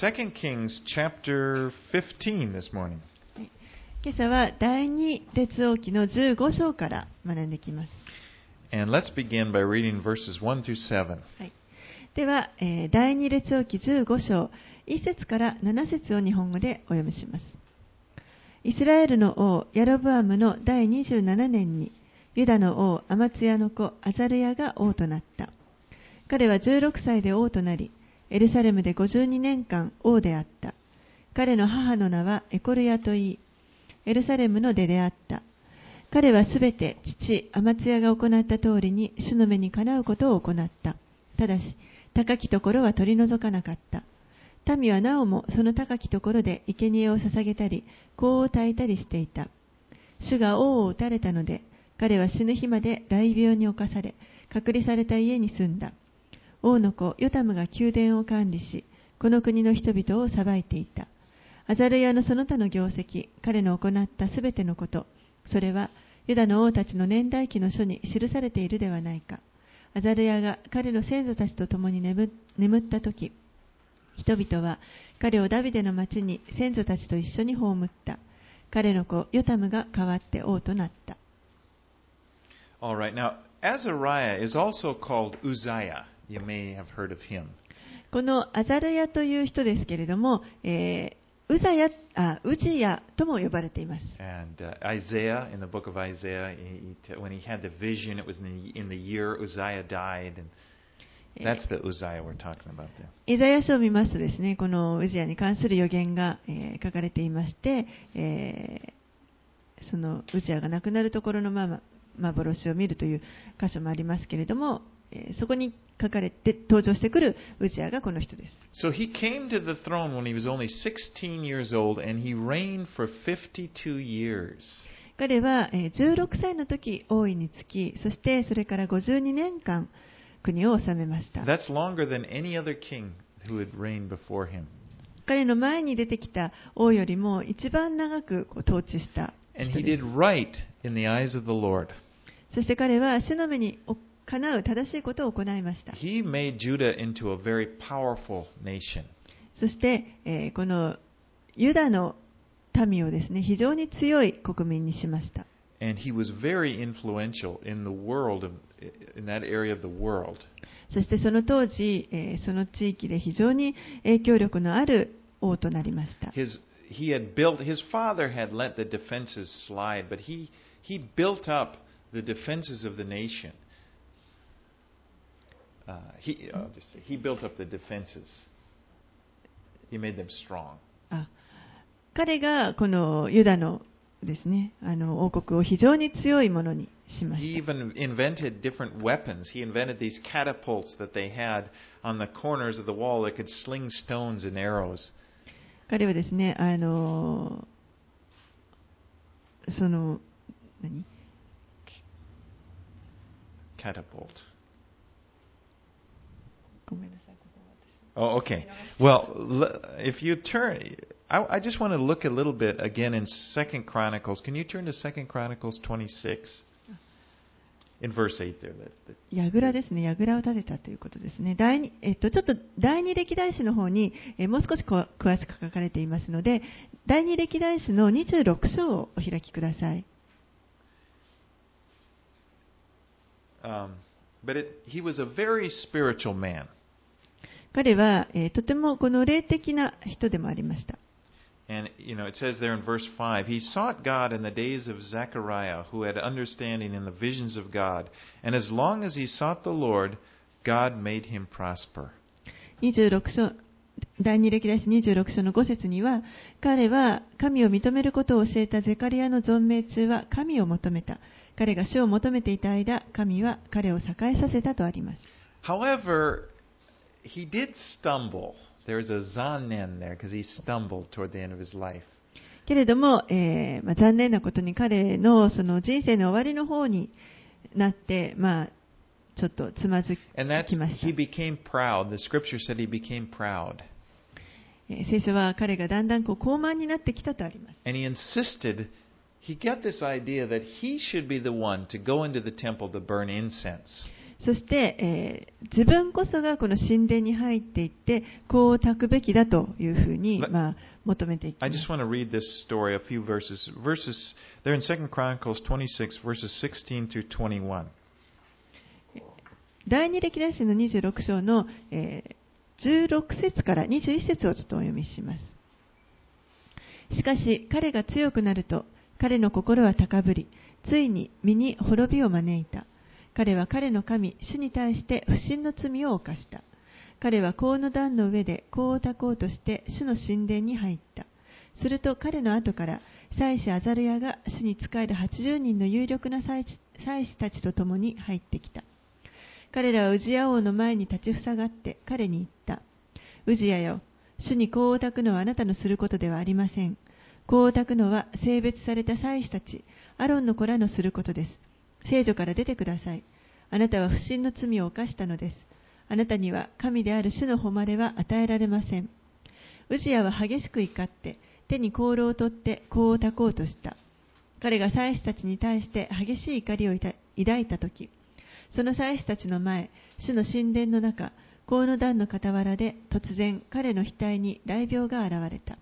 2 Kings chapter 15 this morning. 今朝は第二列王記の15章から学んできます。And let's begin by reading verses 1 through 7. はい、では、えー第二列王記15章1節から7節を日本語でお読みします。イスラエルの王ヤロブアムの第27年にユダの王アマツヤの子アザルヤが王となった。彼は16歳で王となり、エルサレムで52年間王であった。彼の母の名はエコルヤといい、エルサレムの出であった。彼はすべて父アマツヤが行った通りに主の目にかなうことを行った。ただし、高きところは取り除かなかった。民はなおもその高きところで生贄を捧げたり、香を焚いたりしていた。主が王を撃たれたので、彼は死ぬ日まで雷病に侵され、隔離された家に住んだ。王の子ヨタムが宮殿を管理し、この国の人々を裁いていた。アザルヤのその他の業績、彼の行ったすべてのこと、それはユダの王たちの年代記の書に記されているではないか。アザルヤが彼の先祖たちと共に眠った時、人々は彼をダビデの町に先祖たちと一緒に葬った。彼の子ヨタムが代わって王となった。All right, now, Azariah is also called Uzziah. このアザルヤという人ですけれども、えー、ウ,ザヤあウジヤとも呼ばれています。イザヤ書を見ますとですね、このウジヤに関する予言が、えー、書かれていまして、えー、そのウジヤが亡くなるところの、ま、幻を見るという箇所もありますけれども、そこに書かれて登場してくるウジヤがこの人です。So he came to the throne when he was only 16 years old, and he reigned for 52 years. 彼はえー16歳の時王位につき、そしてそれから52年間国を治めました。That's longer than any other king who had reigned before him. 彼の前に出てきた王よりも一番長く統治した人 And he で did す。right in the eyes of the Lord. そして彼は主の目にかなう正しいことを行いました。He made Judah into a very powerful nation. そして、えーこのユダの民をですね、非常に強い国民にしました。And he was very influential in the world, of, in that area of the world. そしてその当時、えーその地域で非常に影響力のある王となりました。His, he had built, his father had let the defenses slide, but he, he built up the defenses of the nation. Uh, he, I'll just say, he built up the defenses. He made them strong. あ彼がこのユダのですね、あの王国を非常に強いものにしま He した。 even invented different weapons. He invented these catapults that they had on the corners of the wall that could sling stones and arrows. 彼はですね、あのその、何 Catapult. ごめんなさい。Oh, okay. Well, if you turn, I, I just want to look a little bit again in Second Chronicles. Can you turn to Second Chronicles 26? In verse 8 there. That, that, やぐらですね、やぐらを建てたということですね。第二えっと、ちょっと第二歴代史の方に、えーもう少しこ詳しく書かれていますので、第二歴代史の26章をお開きください。um, but it, he was a very spiritual man. 彼は、えーとてもこの霊的な人でもありました。And, you know, it says there in verse 5 He sought God in the days of Zechariah, who had understanding in the visions of God. And as long as he sought the Lord, God made him prosper. 26章第二歴代史26章の5節には、彼は神を認めることを教えたゼカリアの存命中は神を求めた。彼が主を求めていた間、神は彼を栄えさせたとあります。However, he did stumble. There's a zanen there because he stumbled toward the end of his life. けれども、えーまあ、残念なことに彼のその人生の終わりの方になって、まあ、ちょっとつまず And that きました he。became proud. The scripture said he became proud. えー聖書は彼がだんだんこう高慢になってきたとあります。 And he insisted, he got this idea that he should be the one to go into the temple to burn incense. そして、えー自分こそがこの神殿に入っていって、こう炊くべきだというふうに、まあ、求めていきま I す just。want to read this story, a few verses. Verses, they're in 2 Chronicles 26, verses 16 through 21. 第二歴代史の26章の、えー16節から21節をちょっとお読みします。しかし彼が強くなると彼の心は高ぶり、ついに身に滅びを招いた。彼は彼の神、主に対して不信の罪を犯した。彼は香の段の上で香を焚こうとして主の神殿に入った。すると彼の後から祭司アザルヤが主に仕える80人の有力な祭司たちと共に入ってきた。彼らはウジヤ王の前に立ちふさがって彼に言った。ウジヤよ、主に香を焚くのはあなたのすることではありません。香を焚くのは性別された祭司たち、アロンの子らのすることです。聖女から出てください。あなたは不信の罪を犯したのです。あなたには神である主の誉れは与えられません。ウジヤは激しく怒って、手に香炉を取って香を焚こうとした。彼が祭司たちに対して激しい怒りを抱いたとき、その祭司たちの前、主の神殿の中、香の段の傍らで突然彼の額に雷病が現れた。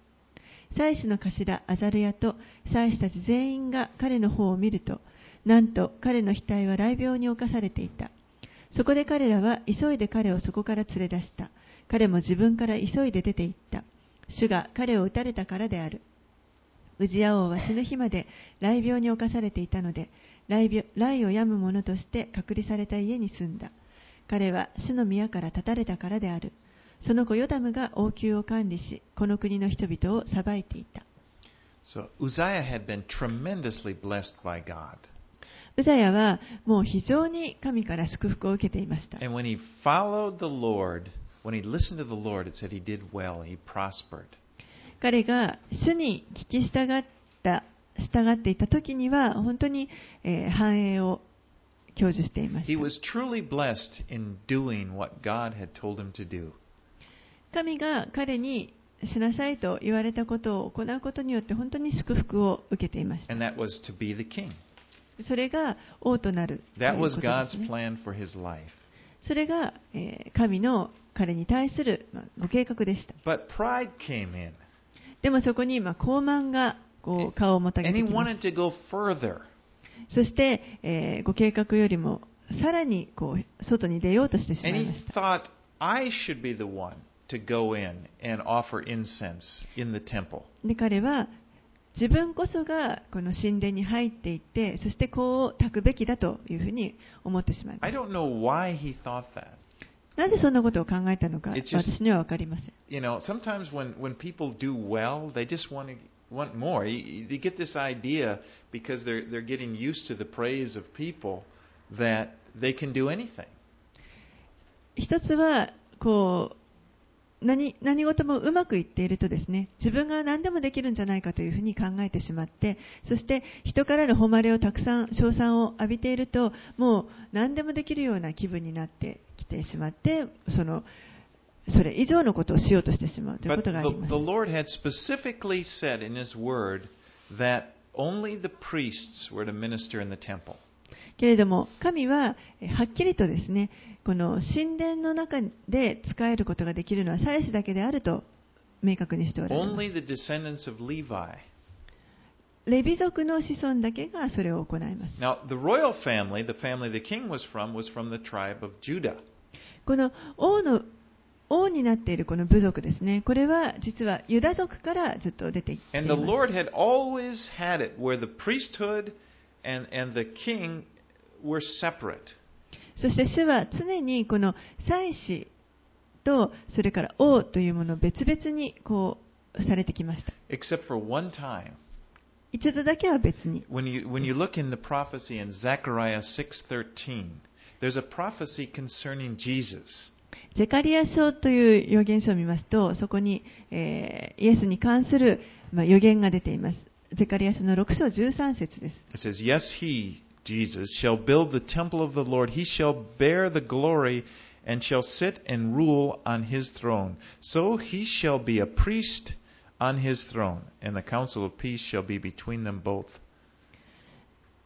祭司の頭アザルヤと祭司たち全員が彼の方を見ると、なんと彼の額は雷病に侵されていた。そこで彼らは急いで彼をそこから連れ出した。彼も自分から急いで出て行った。主が彼を撃たれたからである。ウジヤ王は死ぬ日まで雷病に侵されていたので、雷病雷を病む者として隔離された家に住んだ。彼は主の宮から立たれたからである。その子ヨダムが王宮を管理し、この国の人々を裁いていた。So Uzziah had been tremendously blessed by God. ウザヤはもう非常に神から祝福を受けていました。彼が主に聞き従った、従っていた時には、本当に、えー、繁栄を享受していました。神が彼にしなさいと言われたことを行うことによって、本当に祝福を受けていました。それが王となる。それが神の彼に対するご計画でした。でもそこに今、高慢がこう顔をもたげてきま。そして、えー、ご計画よりもさらにこう外に出ようとしてしまいました。で彼は自分こそがこの神殿に入っていってそしてこう炊くべきだというふうに思ってしまいます.なぜそんなことを考えたのか私には分かりません You know, sometimes when, when people do well, they just want to want more. You, you get this idea because they're they're getting used to the praise of people that they can do anything. 一つはこう何何事もうまくいっているとですね自分が何でもできるんじゃないかというふうに考えてしまってそして人からの誉れをたくさん称賛を浴びているともう何でもできるような気分になってきてしまってそのそれ以上のことをしようとしてしまうということがあります the Lord had specifically said in His Word that only the priests were to minister in the temple. けれども神はえはっきりとですねこの神殿の中で使えることができるのは祭司だけであると明確にしておられます Only the descendants of Levi. レビ族の子孫だけがそれを行います Now, the royal family, the family the king was from, was from the tribe of Judah. この王の王になっているこの部族ですねこれは実はユダ族からずっと出てきてい And ま the す Lord had always had it where the priesthood and, and the king were separate. そして主は常にこの祭司とそれから王というものを別々にこうされてきました Except for one time. 一つだけは別に When you, when you look in the prophecy in Zechariah 6.13, there's a prophecy concerning Jesus. ゼカリア書という予言書を見ますと、そこに、えーイエスに関する、まあ、予言が出ています。ゼカリア書の6章13節です。It says, Yes, he, Jesus, shall build the temple of the Lord. He shall bear the glory and shall sit and rule on his throne. So he shall be a priest on his throne, and the council of peace shall be between them both.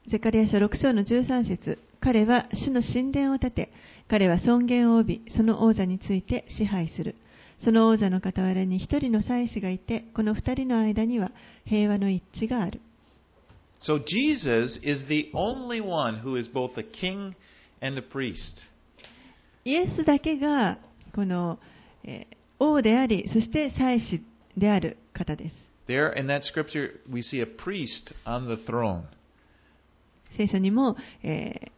ゼカリア書6章の13節彼は主の神殿を建て、彼は尊厳を帯び、その王座について支配する。その王座の傍らに一人の祭司がいて、この二人の間には平和の一致がある。So Jesus is the only one who is both a king and a priest. イエスだけが、この、えー王であり、そして祭司である方です。 There in that scripture, we see a priest on the throne. 聖書にも、えー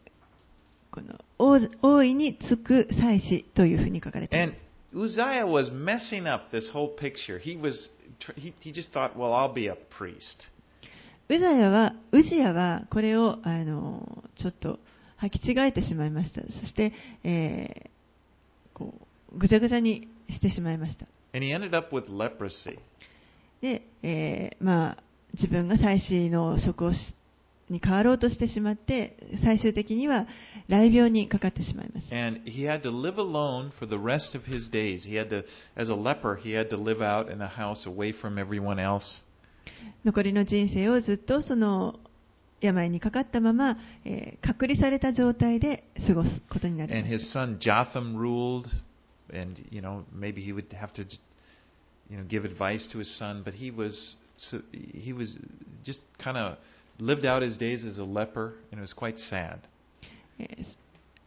この王王位につく祭司というふうに書かれていま And す。 Uzziah was messing up this whole picture. He was tr- he, he just thought, well, I'll be a priest. ウザヤは、ウジヤはこれをあのちょっと履き違えてしまいました。そして、えーこうぐちゃぐちゃにしてしまいました。で、えーまあ、自分が祭司の職をしに変わろうとしてしまって、最終的には雷病にかかってしまいます。And he had to live alone for the rest of his days. He had to, as a leper, he had to live out in a house away from everyone else. 残りの人生をずっとその病にかかったまま、え、隔離された状態で過ごすことになりま。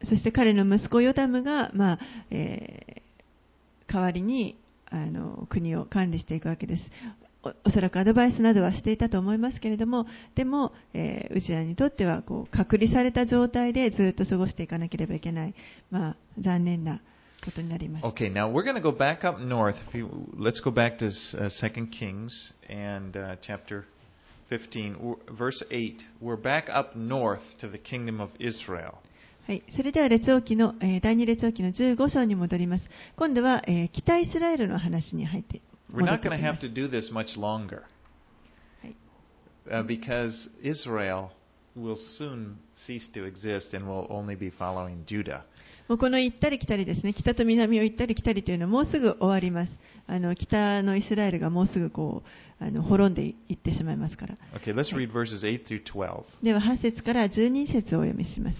そして彼の息子ヨタムが、まあえー、代わりにあの国を管理していくわけです。お。おそらくアドバイスなどはしていたと思いますけれども、でも、えジアにとってはこう隔離された状態でずっと過ごしていかなければいけない、まあ、残念なことになります。Okay, now we're going to go back up north. If you, let's go back to uh, Second Kings and uh, chapter 15, w- verse 8. We're back up north to the kingdom of Israel. はい、それでは列王記の、えー第二列王記の15章に戻ります。今度は、えー北イスラエルの話に入って We're not て going き to ま have す to do this much longer はい uh, because Israel will soon cease to exist and will only be following Judah. もうこの行ったり来たりですね、北と南を行ったり来たりというのはもうすぐ終わります。あの北のイスラエルがもうすぐこうあの滅んでいってしまいますから。Okay, let's read verses 8 through 12. では8節から12節をお読みします。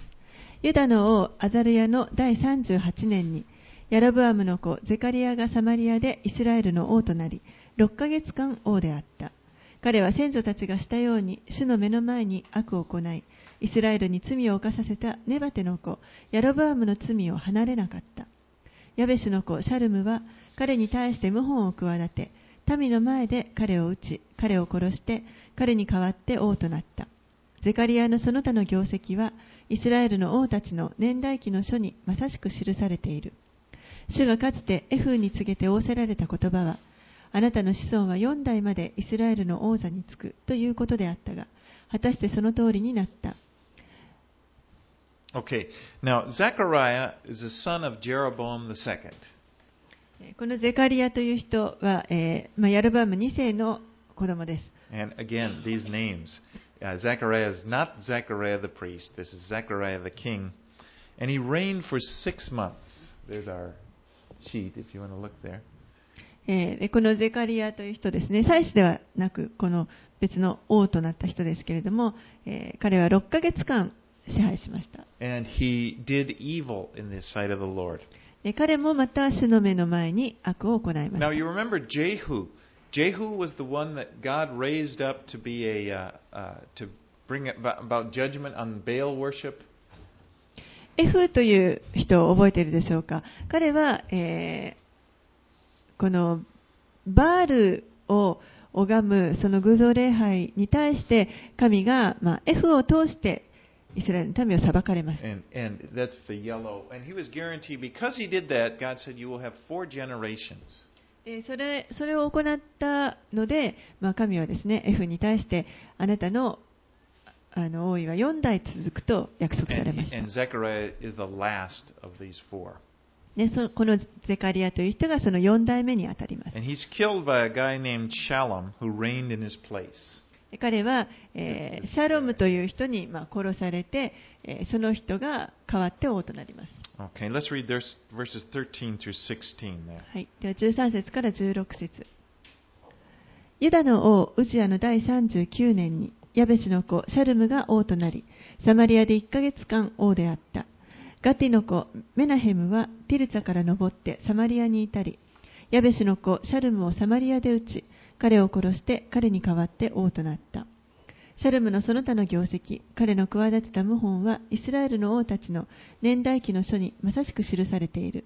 ユダの王アザルヤの第38年に、ヤロブアムの子ゼカリアがサマリアでイスラエルの王となり、6ヶ月間王であった。彼は先祖たちがしたように主の目の前に悪を行い、イスラエルに罪を犯させたネバテの子ヤロブアムの罪を離れなかった。ヤベシュの子シャルムは彼に対して謀反を企て、民の前で彼を撃ち、彼を殺して、彼に代わって王となった。ゼカリアのその他の業績は、イスラエルの王たちの年代記の書にまさしく記されている。主がかつてエフに告げて仰せられた言葉はあなたの子孫は4代までイスラエルの王座につくということであったが果たしてその通りになった。OK Now, このゼカリアという人は、えーまあ、ヤルバム2世の子供です。Again, names, uh, priest, sheet if you want to look there. えーでこのゼカリアという人ですね、祭司ではなく、この別の王となった人ですけれども、えー彼は6ヶ月間支配しました。And he did evil in the sight of the Lord. で彼もまた主の目の前に悪を行いまし Now た。you remember Jehu. Jehu was the one that God raised up to be a uh, uh, to bring about judgment on Baal worship. エフという人を覚えているでしょうか？彼は、えーこのバールを拝むその偶像礼拝に対して神が、まあ、エフを通してイスラエルの民を裁かれます。And and that's the yellow. And he was guaranteed because he did that. God said, "You will have four generations." でそれそれを行ったので、まあ、神はですね、F に対して、あなたのあの王位は4代続くと約束されました。で、そこのゼカリアという人がその4代目に当たります。彼は、えー、シャロムという人に、まあ、殺されて、えー、その人が変わって王となります。はい、では13節から16節。ユダの王、ウジアの第39年に。ヤベシの子シャルムが王となりサマリアで1ヶ月間王であった。ガティの子メナヘムはティルツァから登ってサマリアにいたり、ヤベシの子シャルムをサマリアで撃ち、彼を殺して彼に代わって王となった。シャルムのその他の業績、彼の企てた謀反はイスラエルの王たちの年代記の書にまさしく記されている。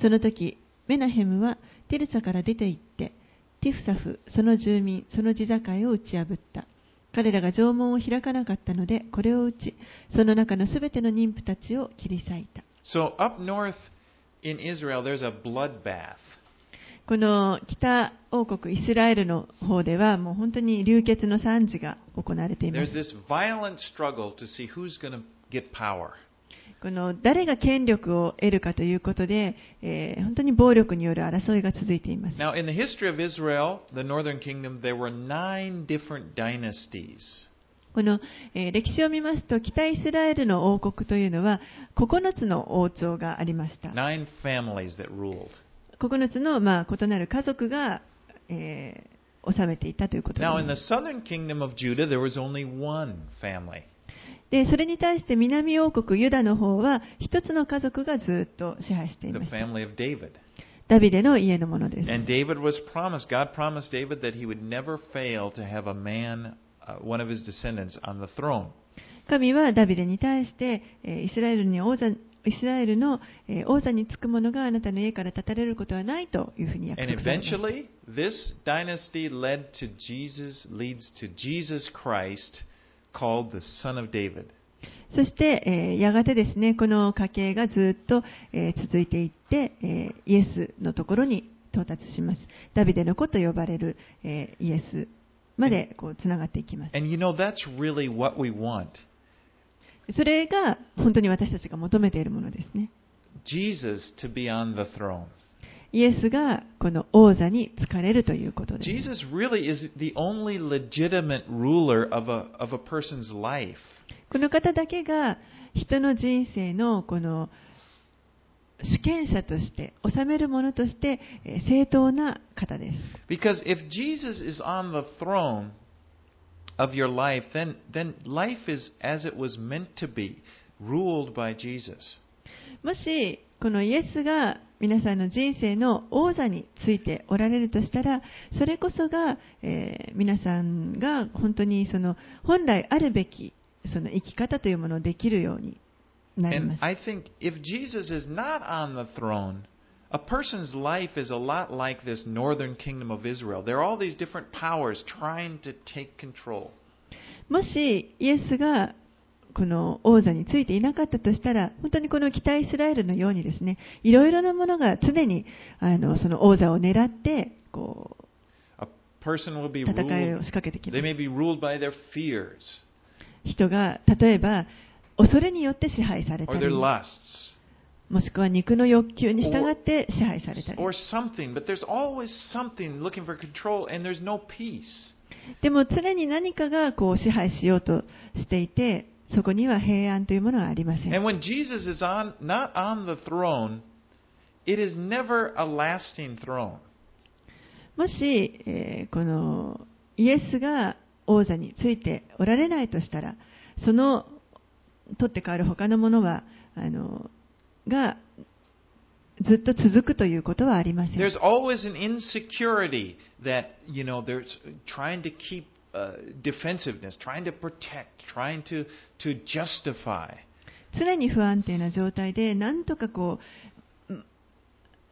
その時、メナヘムはティルツァから出て行って、ティフサフ、その住民、その地境を打ち破った。彼らが城門を開かなかったので、これを打ち、その中のすべての妊婦たちを切り裂いた。So up north in Israel, there's a bloodbath. この北王国イスラエルの方では、もう本当に流血の惨事が行われていま There's す。this violent struggle to see who's going to get power. この誰が権力を得るかということで、えー本当に暴力による争いが続いています。Now, in the history of Israel, the northern kingdom, there were nine different dynasties. この、えー歴史を見ますと、北イスラエルの王国というのは、9つの王朝がありました。Nine families that ruled. 9つの、まあ、異なる家族が、えー治めていたということで Now, in the す。southern kingdom of Judah, there was only one family. でそれに対して南王国ユダの方は一つの家族がずっと支配しているした。ダビデの家のものです。です。ダの家のものです。神はダビデに対してイス,ラエルに王座イスラエルの王座につく者があなたの家から立たれることはないというふうに。Called the Son of David. そして、えーやがてですね、この家系がずっと、えー続いていって、えーイエスのところに到達します。ダビデの子と呼ばれる、えーイエスまでこうつながっていきます。And you know, that's really what we want. それが本当に私たちが求めているものですね。Jesus to be on the throne. イエスがこの王座に疲れるということです。Jesus really is the only legitimate ruler of a, of a person's life. この方だけが人の人生のこの主権者として、治める者としてえー正当な方です。Because if Jesus is on the throne of your life, then, then life is as it was meant to be, ruled by Jesus. もし、このイエスが皆さんの人生の王座についておられるとしたら、それこそが、えー皆さんが本当にその本来あるべきその生き方というものをできるようになります。I think if Jesus is not on the throne, a person's life is a lot like this northern kingdom of Israel. There are all these different powers trying to take control. もしイエスがこの王座についていなかったとしたら、本当にこの北イスラエルのようにですね、いろいろなものが常にあのその王座を狙ってこう戦いを仕掛けてきます。人が例えば恐れによって支配されたり、もしくは肉の欲求に従って支配されたり。でも常に何かがこう支配しようとしていて、そこには平安というものはありません。And when Jesus is on not on the throne, it is never a lasting throne. もし、えーこのイエスが王座についておられないとしたら、その取って代わる他のものは、あのがずっと続くということはありません。There's always an insecurity that, you know, there's trying to keep uh, defensiveness, trying to protect, trying to, to justify. 常に不安定な状態で、なんとかこう、うん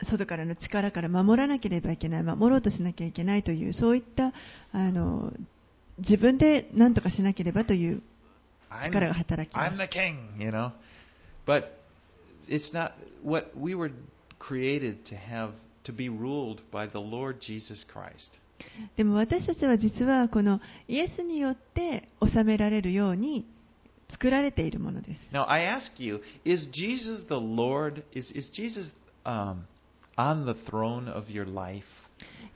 外からの力から守らなければいけない、守ろうとしなきゃいけないという、そういったあの自分で何とかしなければという I'm, 力が働きま I'm す。the king, you know. But it's not what we were created to have to be ruled by the Lord Jesus Christ. でも私たちは実はこのイエスによって治められるように作られているものです。Now I ask you, is Jesus the Lord? Is is Jesus um, on the throne of your life?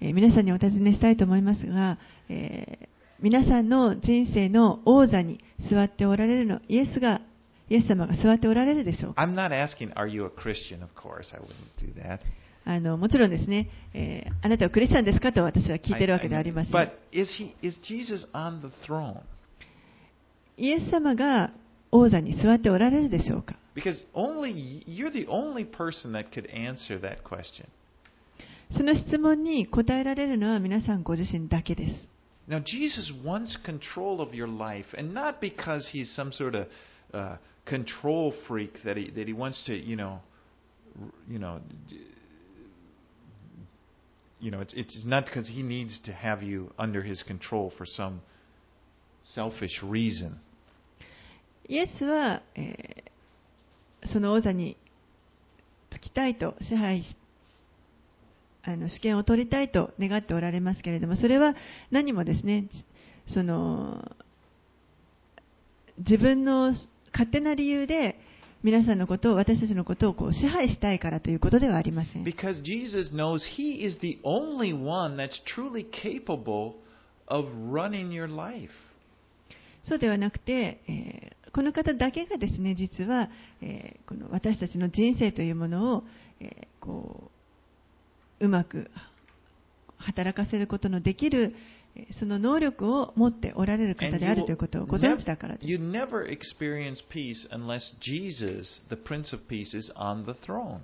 えー皆さんにお尋ねしたいと思いますが、えー皆さんの人生の王座に座っておられるの、イエスが、イエス様が座っておられるでしょうか I'm not asking, are you a Christian? Of course, I wouldn't do that. あのもちろんですね、えーあなたはクリスチャンですかと私は聞いてるわけではありません。But is he is Jesus on the throne? イエス様が王座に座っておられるでしょうか Because only you're the only person that could answer that question. その質問に答えられるのは皆さんご自身だけです。Now, Jesus wants control of your life, and not because he's some sort of uh, control freak that he that he wants to, you know, you know, you know, it's it's not because he needs to have you under his control for some selfish reason. イエスは、えーその王座につきたいと支配しあの主権を取りたいと願っておられますけれどもそれは何もですねその自分の勝手な理由で皆さんのことを私たちのことをこう支配したいからということではありません Because Jesus knows he is the only one that's truly capable of running your life. そうではなくて、えーこの方だけがですね実は、えーこの私たちの人生というものを、えーこううまく働かせることのできるえーその能力を持っておられる方であるということをご存知だからです。you never experience peace unless Jesus, the Prince of Peace, is on the throne.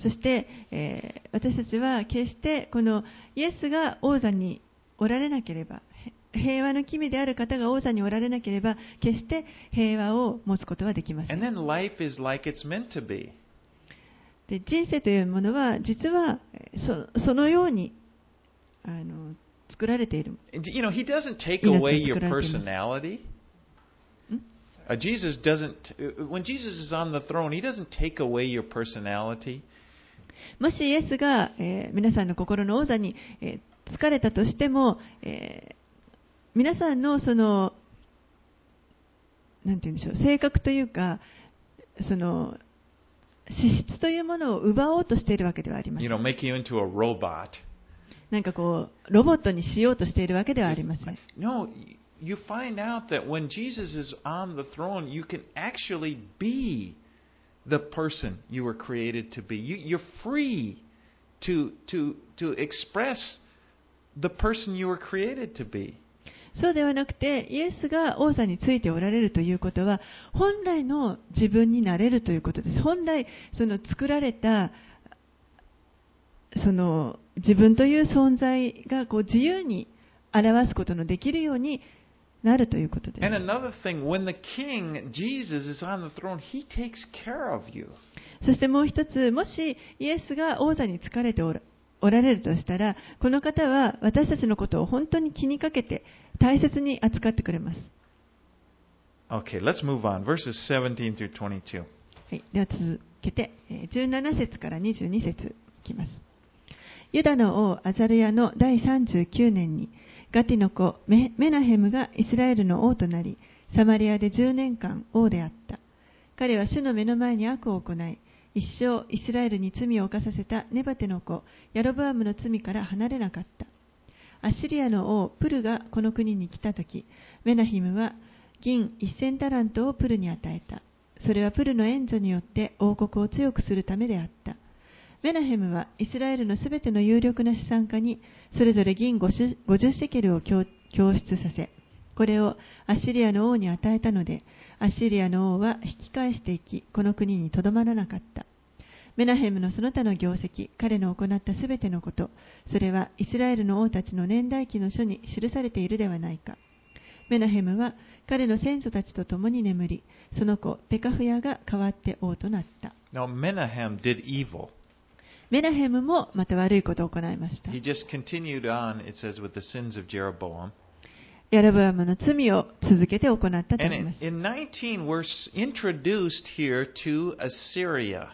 そして、えー私たちは決してこのイエスが王座におられなければへ平和の君である方が王座におられなければ決して平和を持つことはできません And。then life is like it's meant to be. で人生というものは実はえーそそのようにあの作られている You know, He doesn't take away your personality. Hmm? Uh, Jesus doesn't, uh, when Jesus is on the throne, He doesn't take away your personality. もしイエスが、えー皆さんの心の王座に、えー疲れたとしても、えー皆さんのそのなんて言うんでしょう性格というかその資質というものを奪おうとしているわけではありませ You ん know, make you into a robot. なんかこうロボットにしようとしているわけではありません No, you find out that when Jesus is on the throne, you can actually be the person you were created to be. You, you're free to, to, to express the person you were created to be. そうではなくて、イエスが王座についておられるということは、本来の自分になれるということです。本来、その作られた、その自分という存在がこう自由に表すことのできるようになるということです。And another thing, when the king, Jesus, is on the throne, he takes care of you. そしてもう一つ、もしイエスが王座に疲れておらおられるとしたら、この方は私たちのことを本当に気にかけて大切に扱ってくれます。Okay, let's move on. Verses 17 through 22. はい、では続けて、えー17節から22節いきます。ユダの王アザルヤの第39年に、ガティの子メナヘムがイスラエルの王となり、サマリアで10年間王であった。彼は主の目の前に悪を行い、一生イスラエルに罪を犯させたネバテの子、ヤロブアムの罪から離れなかった。アッシリアの王プルがこの国に来たとき、メナヒムは銀1000タラントをプルに与えた。それはプルの援助によって王国を強くするためであった。メナヘムはイスラエルのすべての有力な資産家にそれぞれ銀50 50シェケルを供出させ、これをアッシリアの王に与えたので、アッシリアの王は引き返していき、この国にとどまらなかった。メナヘムのその他の業績、彼の行ったすべてのこと、それはイスラエルの王たちの年代記の書に記されているではないか。メナヘムは彼の先祖たちと共に眠り、その子ペカフヤが代わって王となった。Now, メナヘムもまた悪いことを行いました。He just continued on, it says, with the sins of Jeroboam. ヤロブアムの罪を続けて行ったとあり in, ます。in 19, we're introduced here to Assyria.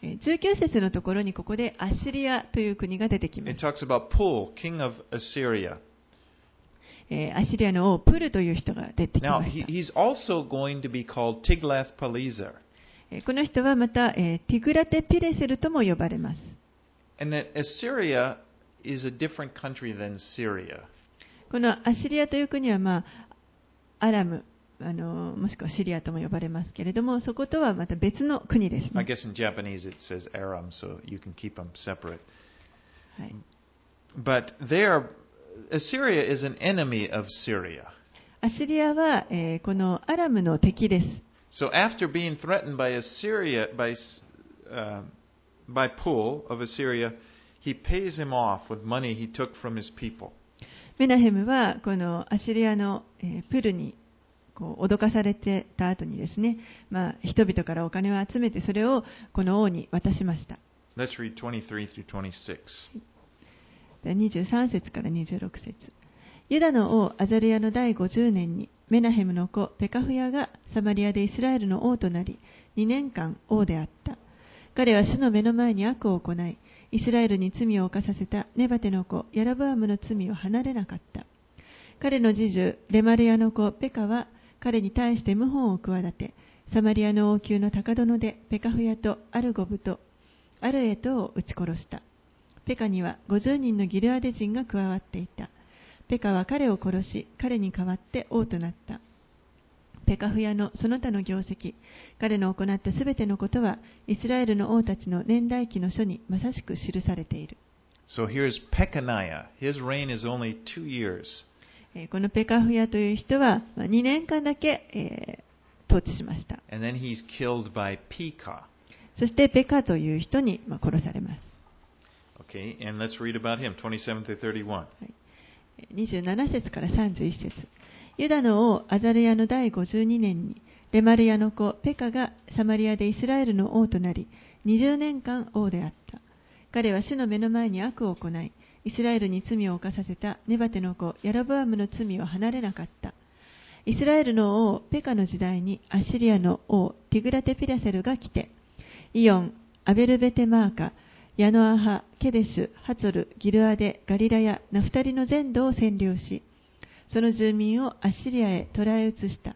えー19節のところにここでアッシリアという国が出てきま It す。talks about Pul, king of Assyria. えーアッシリアの王プルという人が出てき Now, ました。he's also going to be called Tiglath-Pileser. えーこの人はまた、えーティグラテ・ピレセルとも呼ばれます。And that Assyria is a different country than Syria. このアッシリアという国は、まあ、アラムあの、もしくはシリアとも呼ばれますけれども、そことはまた別の国です、I ね guess in Japanese it says Aram, so you can keep them separate. はい。But there, Assyria is an enemy of Syria. アッシリアは、えーこのアラムの敵です。So after being threatened by Assyria, by, uh, by Pul of Assyria, he pays him off with money he took from his people. メナヘムはこのアシリアの、えープルにこう脅かされてた後にですね、まあ、人々からお金を集めてそれをこの王に渡しました。Let's read 23 through 26. で23節から26節ユダの王アザルヤの第50年にメナヘムの子ペカフヤがサマリアでイスラエルの王となり2年間王であった。彼は主の目の前に悪を行いイスラエルに罪を犯させたネバテの子ヤラブアムの罪を離れなかった。彼の次女レマルヤの子ペカは彼に対して謀反を企てサマリアの王宮の高殿でペカフヤとアルゴブとアルエトを撃ち殺した。ペカには50人のギルアデ人が加わっていた。ペカは彼を殺し、彼に代わって王となった。ペカフヤのその他の業績、彼の行ったすべてのことは、イスラエルの王たちの年代記の書にまさしく記されている。So here's Pekaniah. His reign is only two years. えーこのペカフヤという人は、まあ2年間だけ、えー統治しました。And then he's killed by Pekah. そしてペカという人に、まあ殺されます。Okay, and let's read about him, 27 through 31. 27節から31節。ユダの王アザルヤの第52年にレマルヤの子ペカがサマリアでイスラエルの王となり20年間王であった。彼は主の目の前に悪を行いイスラエルに罪を犯させたネバテの子ヤロブアムの罪を離れなかった。イスラエルの王ペカの時代にアッシリアの王ティグラテピラセルが来てイオン、アベルベテマーカ、ヤノアハ、ケデシュ、ハツル、ギルアデ、ガリラヤ、ナフタリの全土を占領し、その住民をアッシリアへ捕らえ移した。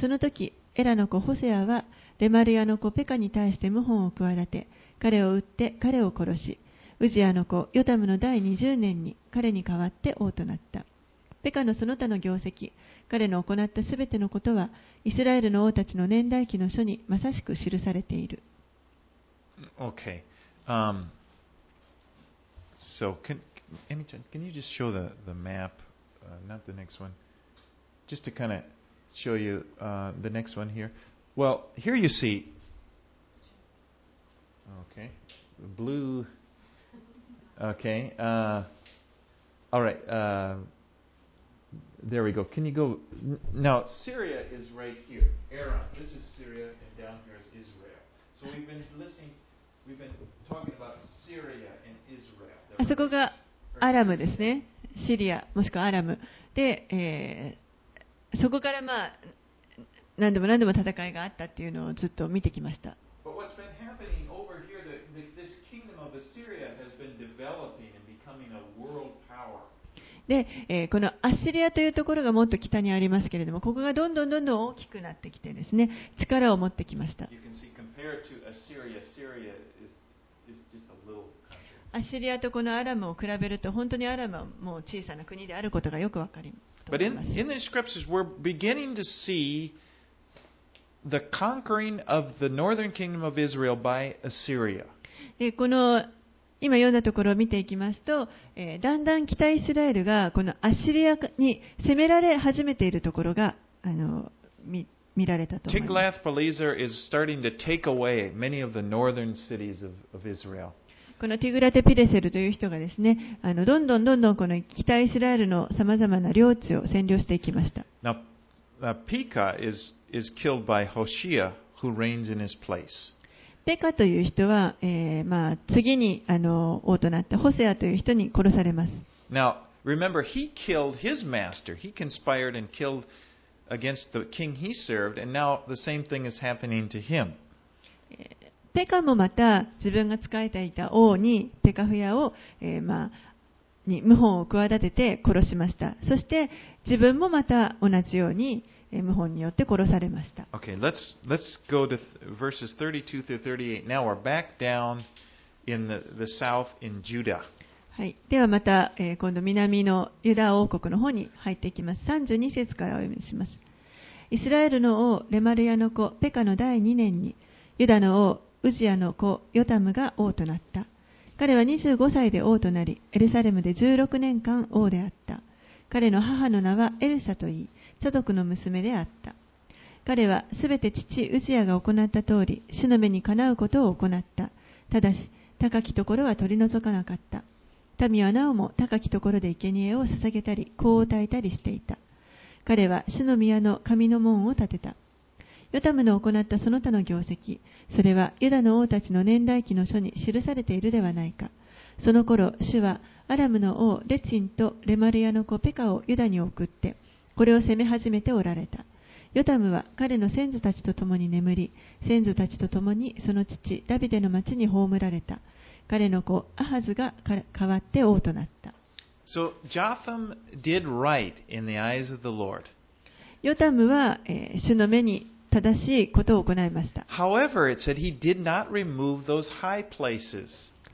その時、エラの子ホセアは、レマルヤの子ペカに対して謀反を企て、彼を撃って彼を殺し、ウジアの子ヨタムの第20年に彼に代わって王となった。ペカのその他の業績、彼の行ったすべてのことは、イスラエルの王たちの年代記の書にまさしく記されている。Okay. Um, so, can, can you just show the, the map? Uh, not the next one. Just to kind of show you uh, the next one here. Well, here you see. Okay. Blue. Okay. Uh, all right. Uh, there we go. Can you go? Now, Syria is right here. Aram. This is Syria, and down here is Israel. So we've been listening. あそこがアラムですね、シリア、もしくはアラム。で、え、そこから、まあ、何度も何度も戦いがあったっていうのをずっと見てきました。で、え、このアッシリアというところがもっと北にありますけれども、ここがどんどんどんどん大きくなってきてですね、力を持ってきました。アッシリアとこのアラムを比べると、本当にアラムはもう小さな国であることがよくわかります。But in, in the scriptures, we're beginning to see the conquering of the northern kingdom of Israel by Assyria. でこの今読んだところを見ていきますと、えーだんだん北イスラエルがこのアッシリアに攻められ始めているところがあの見見られたと思います。Tiglath-Pileser is starting to take away many of the northern cities of, of Israel. このティグラテ・ピレセルという人がですね、あのどんどんどんどんこの北イスラエルのさまざまな領地を占領していきました。Now, uh, Pekah is, is killed by Hoshea, who reigns in his place. ペカという人は、えーまあ、次にあの王となったホセアという人に殺されます。Now, remember, he killed his master. He conspired and killed against the king he served, and now the same thing is happening to him. ペカもまた自分が仕えていた王にペカフヤを、えーまあ、に謀反を企てて殺しました。そして自分もまた同じようにえー謀反によって殺されました。 Okay, let's let's go to th- verses 32 through 38. Now we're back down in the, the south in Judah. はい、ではまた、えー今度南のユダ王国の方に入っていきます。32節からお読みします。イスラエルの王レマルヤの子ペカの第2年にユダの王ウジアの子ヨタムが王となった。彼は25歳で王となり、エルサレムで16年間王であった。彼の母の名はエルシャといい、チャドクの娘であった。彼はすべて父ウジヤが行った通り、主の目にかなうことを行った。ただし、高きところは取り除かなかった。民はなおも高きところで生贄を捧げたり、香を焚いたりしていた。彼は主の宮の神の門を建てた。ヨタムの行ったその他の業績、それはユダの王たちの年代記の書に記されているではないか。その頃、主はアラムの王レチンとレマルヤの子ペカをユダに送って、これを攻め始めておられた。ヨタムは彼の先祖たちと共に眠り、先祖たちと共にその父ダビデの町に葬られた。彼の子アハズが代わって王となった。So Jotham did right in the eyes of the Lord. ヨタムは、えー主の目に正しいことを行いました。However, it said he did not remove those high places.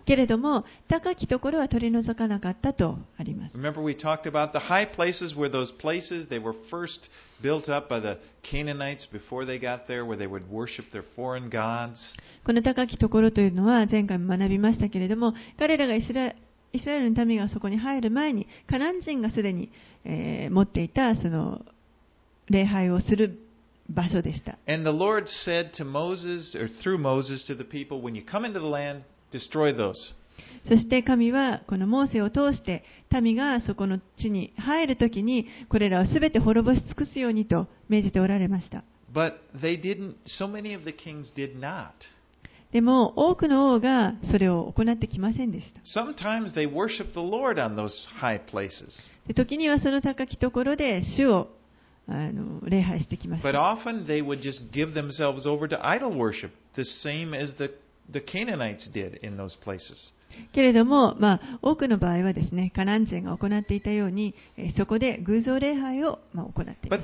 けれども、高きところは取り除かなかったとあります。Remember, we talked about the high places were those places they were first built up by the Canaanites before they got there, where they would worship their foreign gods. この高きところというのは前回も学びましたけれども、彼らがイスライスラエルの民がそこに入る前に、カナン人がすでに、えー持っていたその礼拝をする場所でした。And the Lord said to Moses, or through Moses to the people, when you come into the land, そして神はこのモーセを通して民がそこの地に入るときにこれらをすべて滅ぼし尽くすようにと命じておられました。でも多くの王がそれを行ってきませんでした。時にはその高きところで主をあの礼拝してきました。けれども、まあ、多くの場合はですね、カナン人が行っていたように、そこで偶像礼拝を、行っています。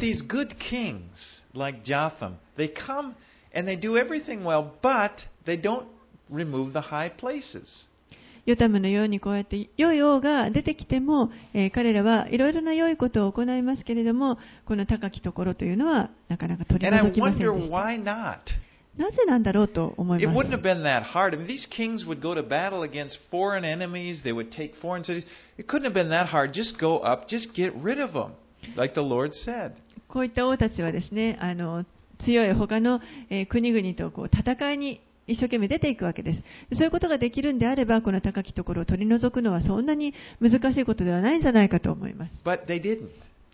ヨタムのようにこうやって良い王が出てきても、彼らはいろいろな良いことを行いますけれども、この高きところというのはなかなか取り除きません。なぜなんだろうと思います。こういった王たちはですね、あの強い他の、国々とこう戦いに一生懸命出ていくわけです。そういうことができるんであれば、この高きところを取り除くのはそんなに難しいことではないんじゃないかと思います。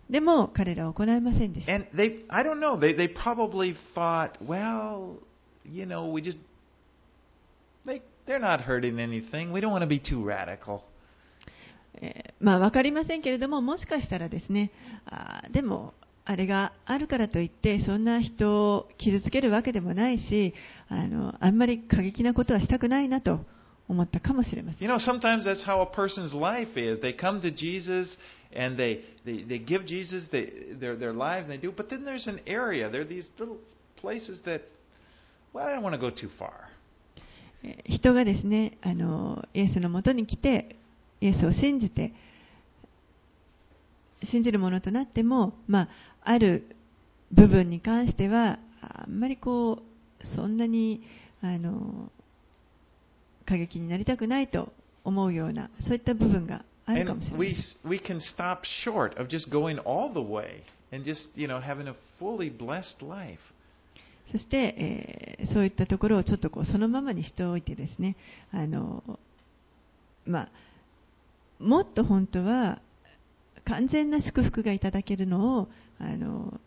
でも彼らは行いませんでした。You know, we just, they, they're not hurting anything. We don't want to be too radical. えーまあ分かりませんけれども、もしかしたらですね、あーでも、あれがあるからといって、そんな人を傷つけるわけでもないし、あのあんまり過激なことはしたくないなと思ったかもしれません。You know, sometimes that's how a person's life is. They come to Jesus and they, they, they give Jesus the, their, their life and they do, but then there's an area, there are these little places that, 人がですねあの、イエスのもとに来て、イエスを信じて、信じるものとなっても、まあ、ある部分に関しては、あんまりこう、そんなにあの過激になりたくないと思うような、そういった部分があるかもしれないん。And we can stop short of just going all the way and just, you know, having a fully blessed life. そして、えーそういったところをちょっとこうそのままにしておいてですね、あのまあ、もっと本当は完全な祝福がいただけるのをあの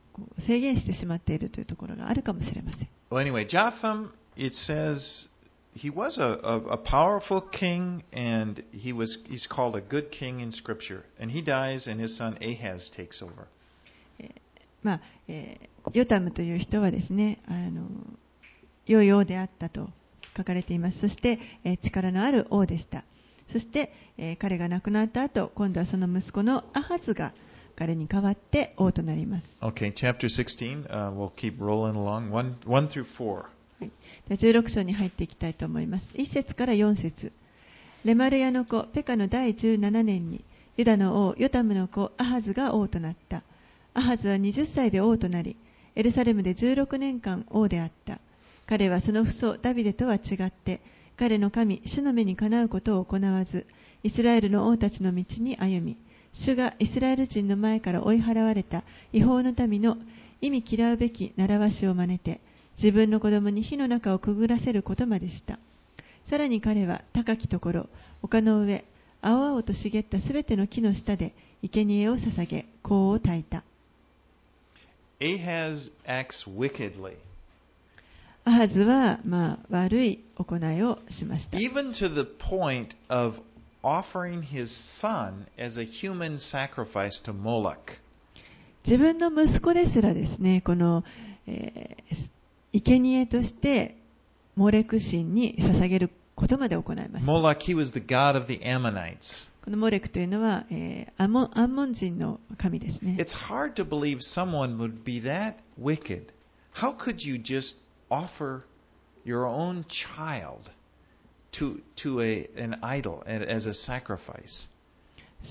制限してしまっているというところがあるかもしれません。Well, anyway, Jotham, it says he was a, a, a powerful king, and he was he's called a good king in Scripture. And he dies, and his son Ahaz takes over. まあえーヨタムという人はですねあの良い王であったと書かれていますそして、えー力のある王でしたそして、えー彼が亡くなった後今度はその息子のアハズが彼に代わって王となります Okay, chapter 16. Uh, we'll keep rolling along. 1, 1 through 4. はいで16章に入っていきたいと思います。1節から4節レマルヤの子、ペカの第17年に、ユダの王、ヨタムの子、アハズが王となった。アハズは20歳で王となり、エルサレムで16年間王であった。彼はその父祖ダビデとは違って、彼の神、主の目にかなうことを行わず、イスラエルの王たちの道に歩み、主がイスラエル人の前から追い払われた違法の民の意味嫌うべき習わしを真似て、自分の子供に火の中をくぐらせることまでした。さらに彼は高きところ、丘の上、青々と茂ったすべての木の下で生贄を捧げ、香を焚いた。Ahaz acts wickedly, アハズは、まあ、悪い行いをしました。even to the point of offering his son as a human sacrifice to Moloch. 自分の息子ですらですね、この、えー、生贄として、モレク神に捧げることまで行います。Moloch, he was the god of the Ammonites. このモレクというのは、えーアモンアンモン人の神ですね。It's hard to believe someone would be that wicked. How could you just offer your own child to, to a, an idol as a sacrifice?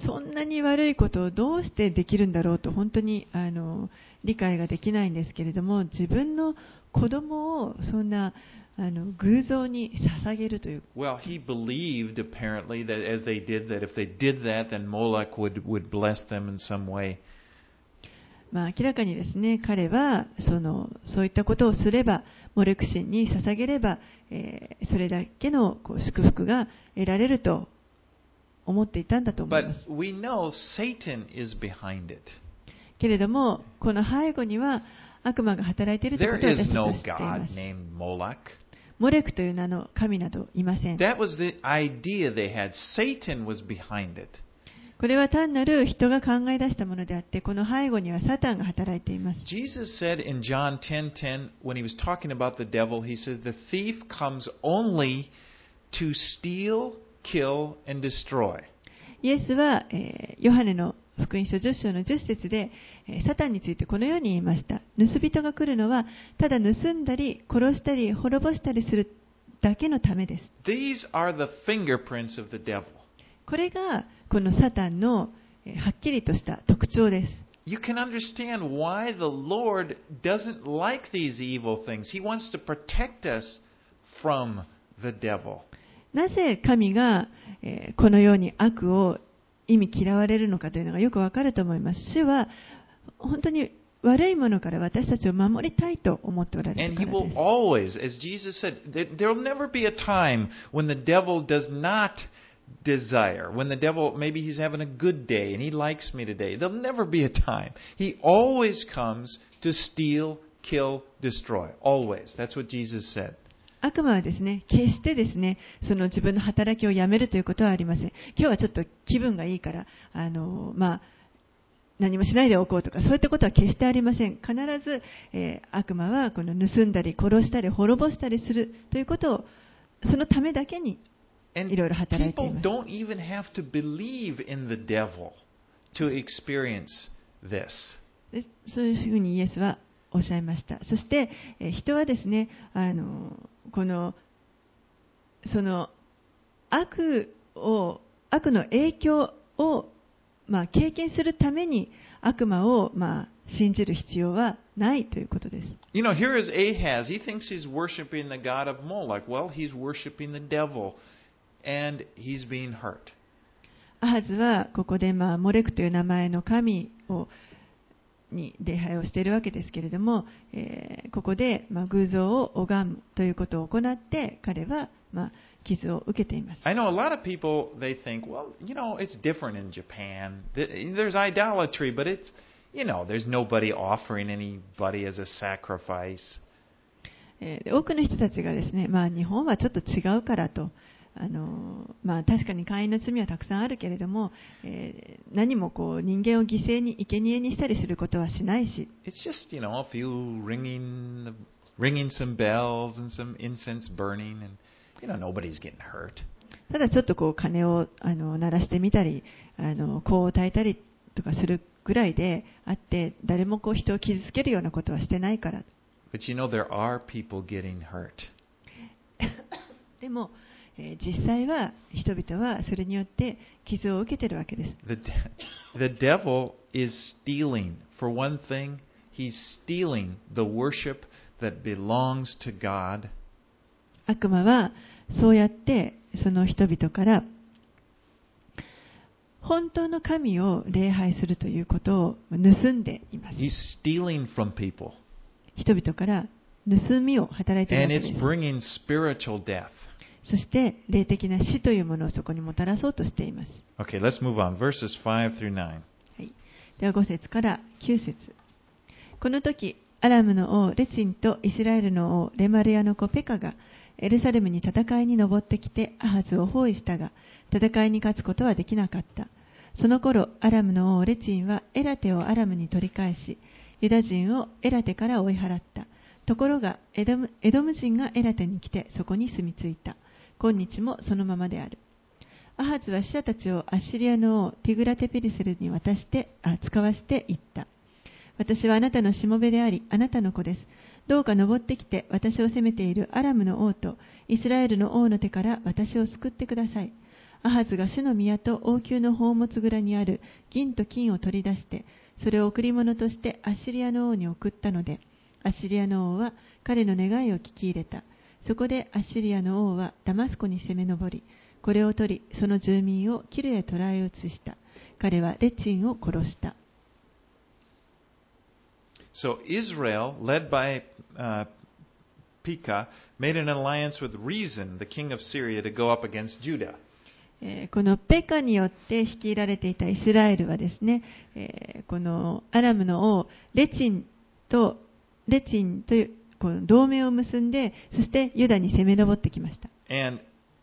そんなに悪いことをどうしてできるんだろうと本当にあの理解ができないんですけれども自分の子供をそんなあの偶像に捧げるという。まあ明らかにですね、彼はそ,のそういったことをすれば、モレクシンに捧げれば、えー、それだけのこう祝福が得られると思っていたんだと思います。けれども、この背後には悪魔が働いているということです。モレクという名の神などいません That was the idea they had. Satan was behind it. これは単なる人が考え出したものであって、この背後にはサタンが働いています。Jesus said in John 10:10 when he was talking about the devil, he says the thief comes only to steal, kill and destroy. イエスは、えーヨハネの福音書10章の10節で、えーサタンについてこのように言いました。盗人が来るのは、ただ盗んだり、殺したり、滅ぼしたりするだけのためです。These are the fingerprints of the devil. これが、このサタンの、えーはっきりとした特徴です。You can understand why the Lord doesn't like these evil things. He wants to protect us from the devil. なぜ神が、えーこのように悪を意味嫌われるのかというのがよくわかると思います。主は本当に悪いものから私たちを守りたいと思っておられ And る he から will です。always, as Jesus said, there there will never be a time when the devil does not desire. When the devil, maybe he's having a good day and he likes me today. There'll never be a time. He always comes to steal, kill, destroy. Always. That's what Jesus said. 悪魔はですね、決してですね、その自分の働きをやめるということはありません。今日はちょっと気分がいいから、あの、まあ、何もしないでおこうとか、そういったことは決してありません。必ず、えー悪魔はこの盗んだり、殺したり、滅ぼしたりするということを、そのためだけにいろいろ働いています。don't even have to believe in the devil to experience this. でそういうふうにイエスはおっしゃいました。そして、えー人はですね、あのこのその悪を悪の影響を、まあ、経験するために悪魔を、まあ、信じる必要はないということです。You know, here is Ahaz. He thinks he's worshiping the god of Moloch. Well, he's worshiping the devil, and he's being hurt. アハズはここで、まあ、モレクという名前の神をに礼拝をしているわけですけれども、えーここで、まあ、偶像を拝むということを行って彼は、まあ、傷を受けています。 I know a lot of people, they think, well, you know, it's different in Japan. Th- There's idolatry, but it's, you know, there's nobody offering anybody as a sacrifice. えーで多くの人たちがですね、まあ、日本はちょっと違うからと、あのまあ、確かに会員の罪はたくさんあるけれども、えー何もこう人間を犠牲に生贄にしたりすることはしないし、 It's just, you know, a few ringing, the- ringing some bells and some incense burning, and, you know, nobody's getting hurt. ただちょっとこう鐘をあの鳴らしてみたり、あの香を焚いたりとかするぐらいであって、誰もこう人を傷つけるようなことはしてないから。But you know, there are people getting hurt. でも、えー実際は人々はそれによって傷を受けてるわけです。The, de- the devil is stealing. For one thing, he's stealing the worship that belongs to God. 悪魔はそうやってその人々から本当の神を礼拝するということを盗んでいます。He's stealing from people. 人々から盗みを働いているわ And け it's です。bringing spiritual death. そして霊的な死というものをそこにもたらそうとしています。Okay, let's move on. Verses 5 through 9. はい、では5節から9節この時アラムの王レチンとイスラエルの王レマルヤの子ペカがエルサレムに戦いに登ってきてアハズを包囲したが戦いに勝つことはできなかった。その頃アラムの王レチンはエラテをアラムに取り返しユダ人をエラテから追い払った。ところがエドムエドム人がエラテに来てそこに住み着いた。今日もそのままである。アハズは死者たちをアッシリアの王ティグラテピリセルに渡してあ使わして言った。私はあなたのしもべでありあなたの子です。どうか登ってきて私を責めているアラムの王とイスラエルの王の手から私を救ってください。アハズが主の宮と王宮の宝物蔵にある銀と金を取り出してそれを贈り物としてアッシリアの王に送ったのでアッシリアの王は彼の願いを聞き入れた。そこでアッシリアの王はダマスコに攻め上りこれを取りその住民をキルへ捕らえ移した。彼はレチンを殺した。So Israel, led by uh, Pekah, made an alliance with Rezin, the king of Syria, to go up against Judah. えーこのペカによって率いられていたイスラエルはですね、えーこのアラムの王レチンとレチンというこの同盟を結んでそしてユダに攻め上ってきました And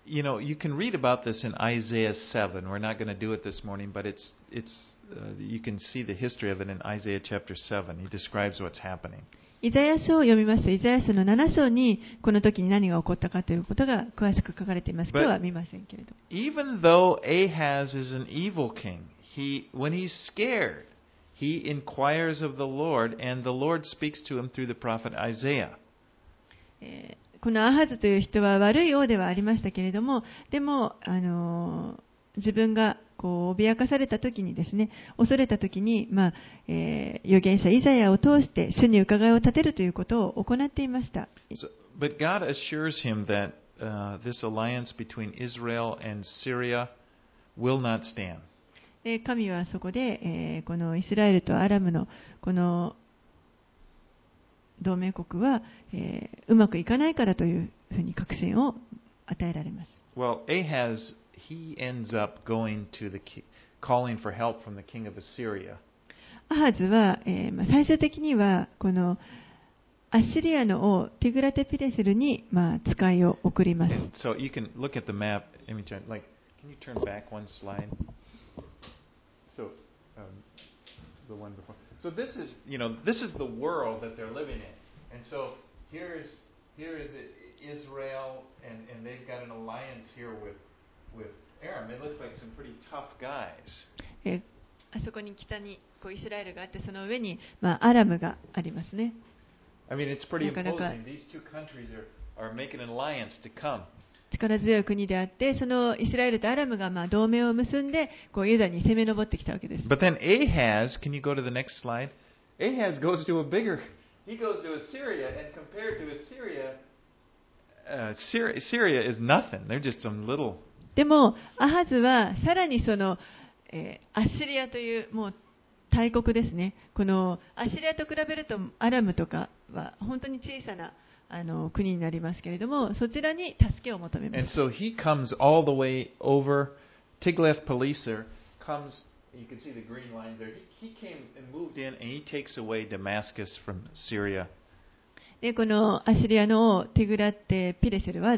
you know, you can read about this in Isaiah 7. We're not going to do it this morning, but it's it's uh, you can see the history of it in Isaiah chapter 7. He describes what's happening. イザヤ書を読みますとイザヤ書の7章にこの時に何が起こったかということが詳しく書かれています今日は見ませんけれど Even though Ahaz is an evil king, he when he's scared, he inquires of the Lord, and the Lord speaks to him through the prophet Isaiah. えーこのアハズという人は悪い王ではありましたけれども、でも、あのー自分がこう脅かされた時にですね、恐れた時に、まあえー預言者イザヤを通して主に伺いを立てるということを行っていました。So, but God assures him that uh, this alliance between Israel and Syria will not stand. で神はそこで、えーこのイスラエルとアラムのこの同盟国は、えーうまくいかないからというふうに確信を与えられます。Well, Ahaz, he ends up going to the ki- calling for help from the king of Assyria. アハズは、えーまあ、最終的にはこのアッシリアの王ティグラテピレセルに、まあ、使いを送ります。 And so you can look at the map. Let me turn, like, can you turn back one slide? So, um, the one before. So this is, you know, this is the world that they're living in. And so here is here is it, Israel, and, and they've got an alliance here with with Aram. They look like some pretty tough guys. えーあそこに北にこうイスラエルがあってその上に、まあ、アラムがありますね。I mean, it's pretty imposing. These two countries are, are making an alliance to come. 力強い国であってそのイスラエルとアラムがまあ同盟を結んでこうユダに攻め上ってきたわけです。But then Ahaz, can you go to the next slide? Ahaz goes to a bigger, he goes to Assyria, and compared to Assyria, uh, Syria, Syria is nothing. They're just some little. でもアハズはさらにその、えーアッシリアというもう大国ですねこのアッシリアと比べるとアラムとかは本当に小さなあの国になりますけれどもそちらに助けを求めま And す so he comes all the way over. Tiglath-Pileser comes. You can see the green lines there. He, came and moved in, and he takes away Damascus from Syria. でこのアッシリアの王ティグラッテ・ピレセルは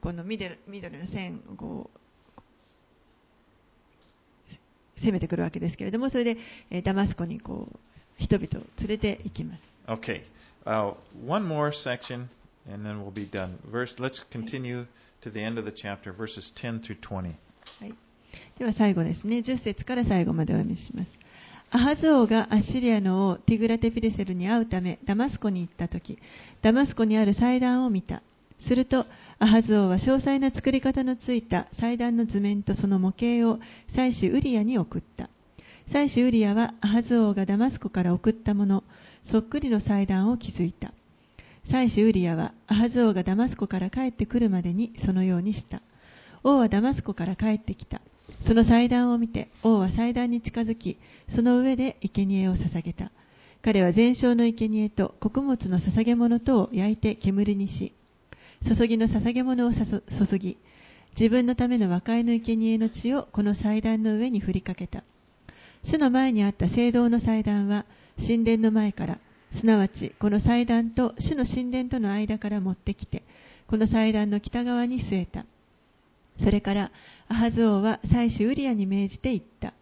この緑緑の線をこう攻めてくるわけですけれどもそれでえーダマスコにこう人々を連れて行きます Okay, uh, one more section, and then we'll be done. Verse. Let's continue to the end of the chapter, verses 10 through 20. はい、では最後ですね、10節から最後までお読みします。アハズ王がアッシリアの王ティグラテピレセルに会うためダマスコに行った時ダマスコにある祭壇を見たするとアハズ王は詳細な作り方のついた祭壇の図面とその模型を祭司ウリアに送った。祭司ウリアはアハズ王がダマスコから送ったもの。そっくりの祭壇を築いた。祭司ウリアはアハズ王がダマスコから帰ってくるまでにそのようにした。王はダマスコから帰ってきた。その祭壇を見て、王は祭壇に近づき、その上で生贄を捧げた。彼は全焼の生贄と穀物の捧げ物とを焼いて煙にし、注ぎの捧げ物を注ぎ、自分のための和解の生贄の血をこの祭壇の上に振りかけた。主の前にあった聖堂の祭壇は、神殿の前から、すなわちこの祭壇と主の神殿との間から持ってきて、この祭壇の北側に据えた。それから、アハズ王は祭司ウリアに命じて言った。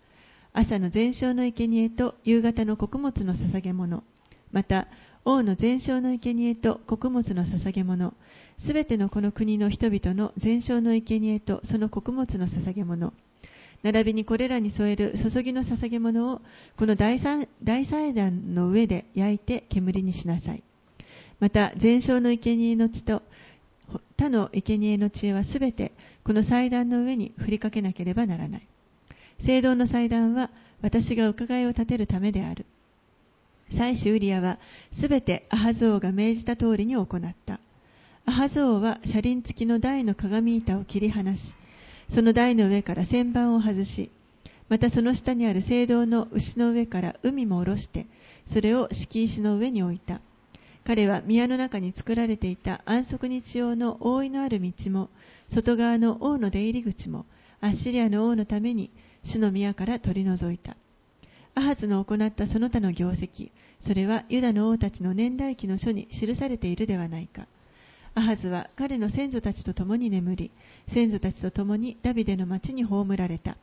朝の全焼の生贄と夕方の穀物の捧げ物、また王の全焼の生贄と穀物の捧げ物、すべてのこの国の人々の全焼の生贄とその穀物の捧げ物、並びにこれらに添える注ぎの捧げ物をこの大祭壇の上で焼いて煙にしなさい。また、全焼の生贄の血と他の生贄の知恵はすべてこの祭壇の上に振りかけなければならない。聖堂の祭壇は私が伺いを立てるためである。祭司ウリアはすべてアハズ王が命じた通りに行った。アハズ王は車輪付きの台の鏡板を切り離し、その台の上から旋盤を外し、またその下にある聖堂の牛の上から海も下ろして、それを敷石の上に置いた。彼は宮の中に作られていた安息日用の覆いのある道も、外側の王の出入り口も、アッシリアの王のために主の宮から取り除いた。アハズの行ったその他の業績、それはユダの王たちの年代記の書に記されているではないか。アハズは彼の先祖たちと共に眠り、先祖たちと共にダビデの町に葬られた。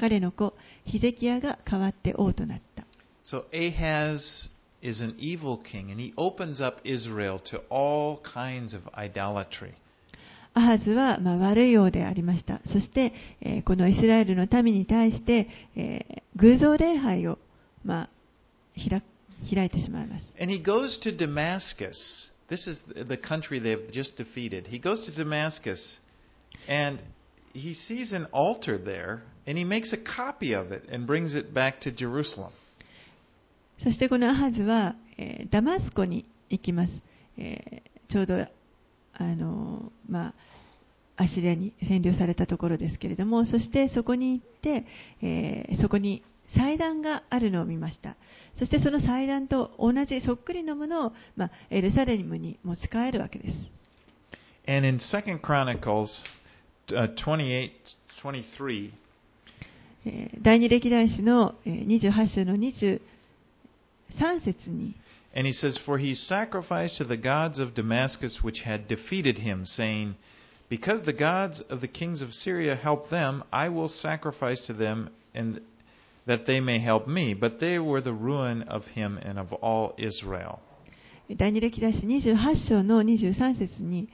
彼の子、ヒゼキヤが代わって王となった。So Ahaz is an evil king, and he opens up Israel to all kinds of idolatry. アハズは、まあ、悪いようでありました。そして、えー、このイスラエルの民に対して、えー、偶像礼拝を、まあ、開開いてしまいます。And he goes to Damascus. This is the country they've just defeated. He goes to Damascus and he sees an altar there and he makes a copy of it and brings it back to Jerusalem. そしてこのアハズは、えー、ダマスコに行きます。えー、ちょうどあの、まあ、アシリアに占領されたところですけれども、そしてそこに行って、えー、そこに祭壇があるのを見ました。そしてその祭壇と同じそっくりのものを、まあ、エルサレムに持ち帰るわけです。And in 2 Chronicles、uh, 28, 23, 第二歴代史の28章の23節に、And he says, For he sacrificed to the gods of Damascus which had defeated him, saying, Because the gods of the kings of Syria helped them, I will sacrifice to them, and that they may help me. But they were the ruin of him and of all Israel. 第二歴代史28章の23節に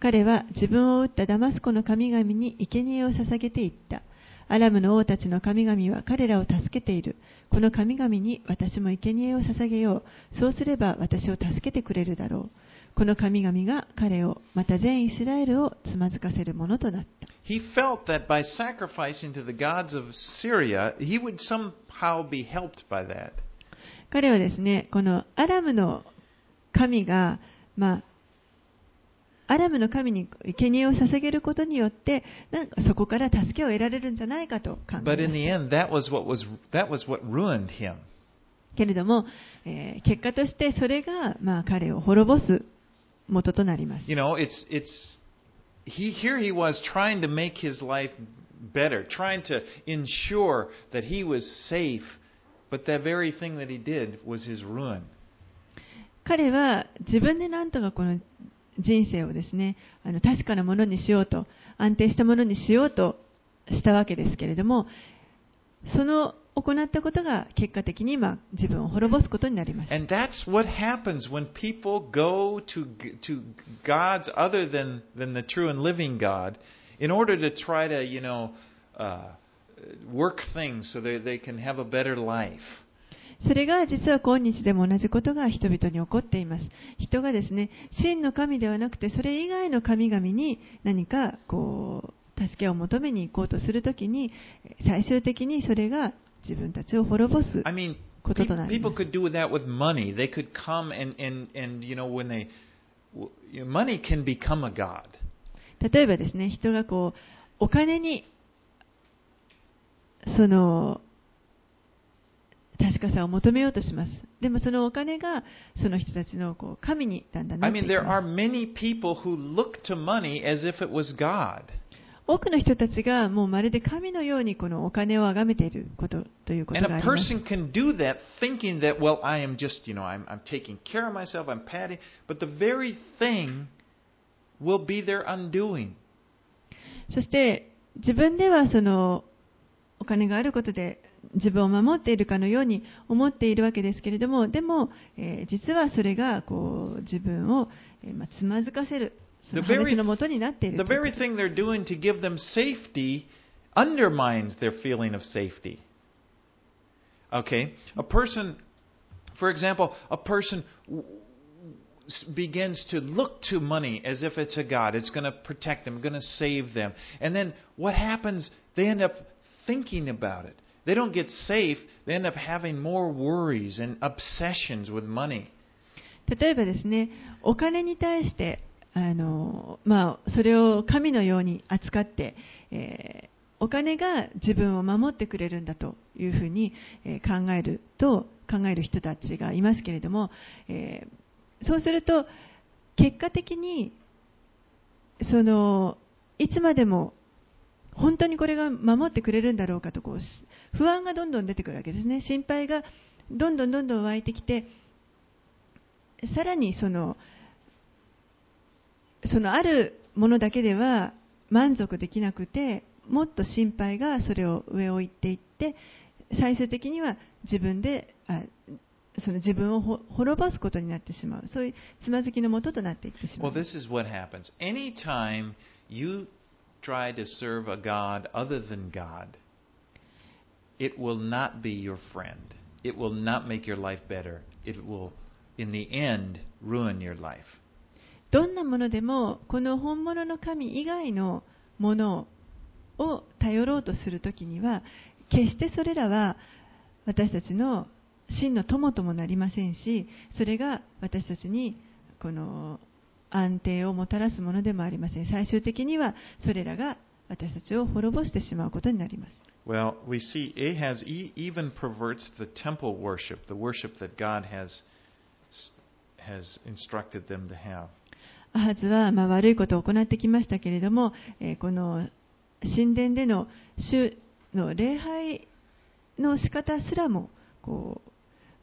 彼は自分を撃ったダマスコの神々に生贄を捧げていった。アラムの王たちの神々は彼らを助けている。この神々に私も生贄を捧げよう。そうすれば私を助けてくれるだろう。この神々が彼を、また全イスラエルをつまずかせるものとなった。He felt that by sacrificing to the gods of Syria, he would somehow be helped by that. 彼はですね、このアラムの神が、まあ、アラムの神に生贄を捧げることによって、なんかそこから助けを得られるんじゃないかと考えました。けれども、えー、結果としてそれが、まあ、彼を滅ぼす元となります。You know, it's, it's, he, here he was trying to make his life better, trying to ensure that he was safe, but that very thing that he did was his ruin. 彼は自分でなんとかこの人生をですね、あの確かなものにしようと、安定したものにしようとしたわけですけれども、その行ったことが結果的に今自分を滅ぼすことになります。それが実は今日でも同じことが人々に起こっています。人がですね、真の神ではなくて、それ以外の神々に何かこう助けを求めに行こうとするときに最終的にそれが自分たちを滅ぼす。例えばですね、人がこうお金にその確かさを求めようとします。でもそのお金がその人たちのこう神に。I mean, there are many people who look to money as if it was God. 多くの人たちがもうまるで神のようにこのお金を崇めていることということがありす。そして自分ではそのお金があることで自分を守っているかのように思っているわけですけれども、でも、えー、実はそれがこう自分を、えーまあ、つまずかせる。The very- 破滅のもとになっている The という very こと thing they're doing to give them safety undermines their feeling of safety. Okay? A person, for example, a person w- s- begins to look to money as if it's a god. It's going to protect them, going to save them. And then what happens? They end up thinking about it. They don't get safe. They end up having more worries and obsessions with money. 例えばですね、お金に対して、 あのまあ、それを神のように扱って、えーお金が自分を守ってくれるんだというふうに、え考えると考える人たちがいますけれども、えーそうすると結果的にそのいつまでも本当にこれが守ってくれるんだろうかとこう不安がどんどん出てくるわけですね。心配がどんどんどんどん湧いてきてさらにそのそのあるものだけでは満足できなくてもっと心配がそれを上を行っていって最終的には自分であその自分をほ滅ぼすことになってしまうそういうつまずきのもととなっていってしま Well, this is what happens. Anytime you try to serve a God other than God, it will not be your friend. It will not make your life better. It will, in the end, ruin your life. どんなものでもこの本物の神以外のものを頼ろうとするときには決してそれらは私たちの真の友ともなりませんしそれが私たちにこの安定をもたらすものでもありません最終的にはそれらが私たちを滅ぼしてしまうことになります Well, we see Ahaz e- even perverts the temple worship, the worship that God has, has instructed them to have. アハズはまあ悪いことを行ってきましたけれども、えーこの神殿での主の礼拝の仕方すらもこ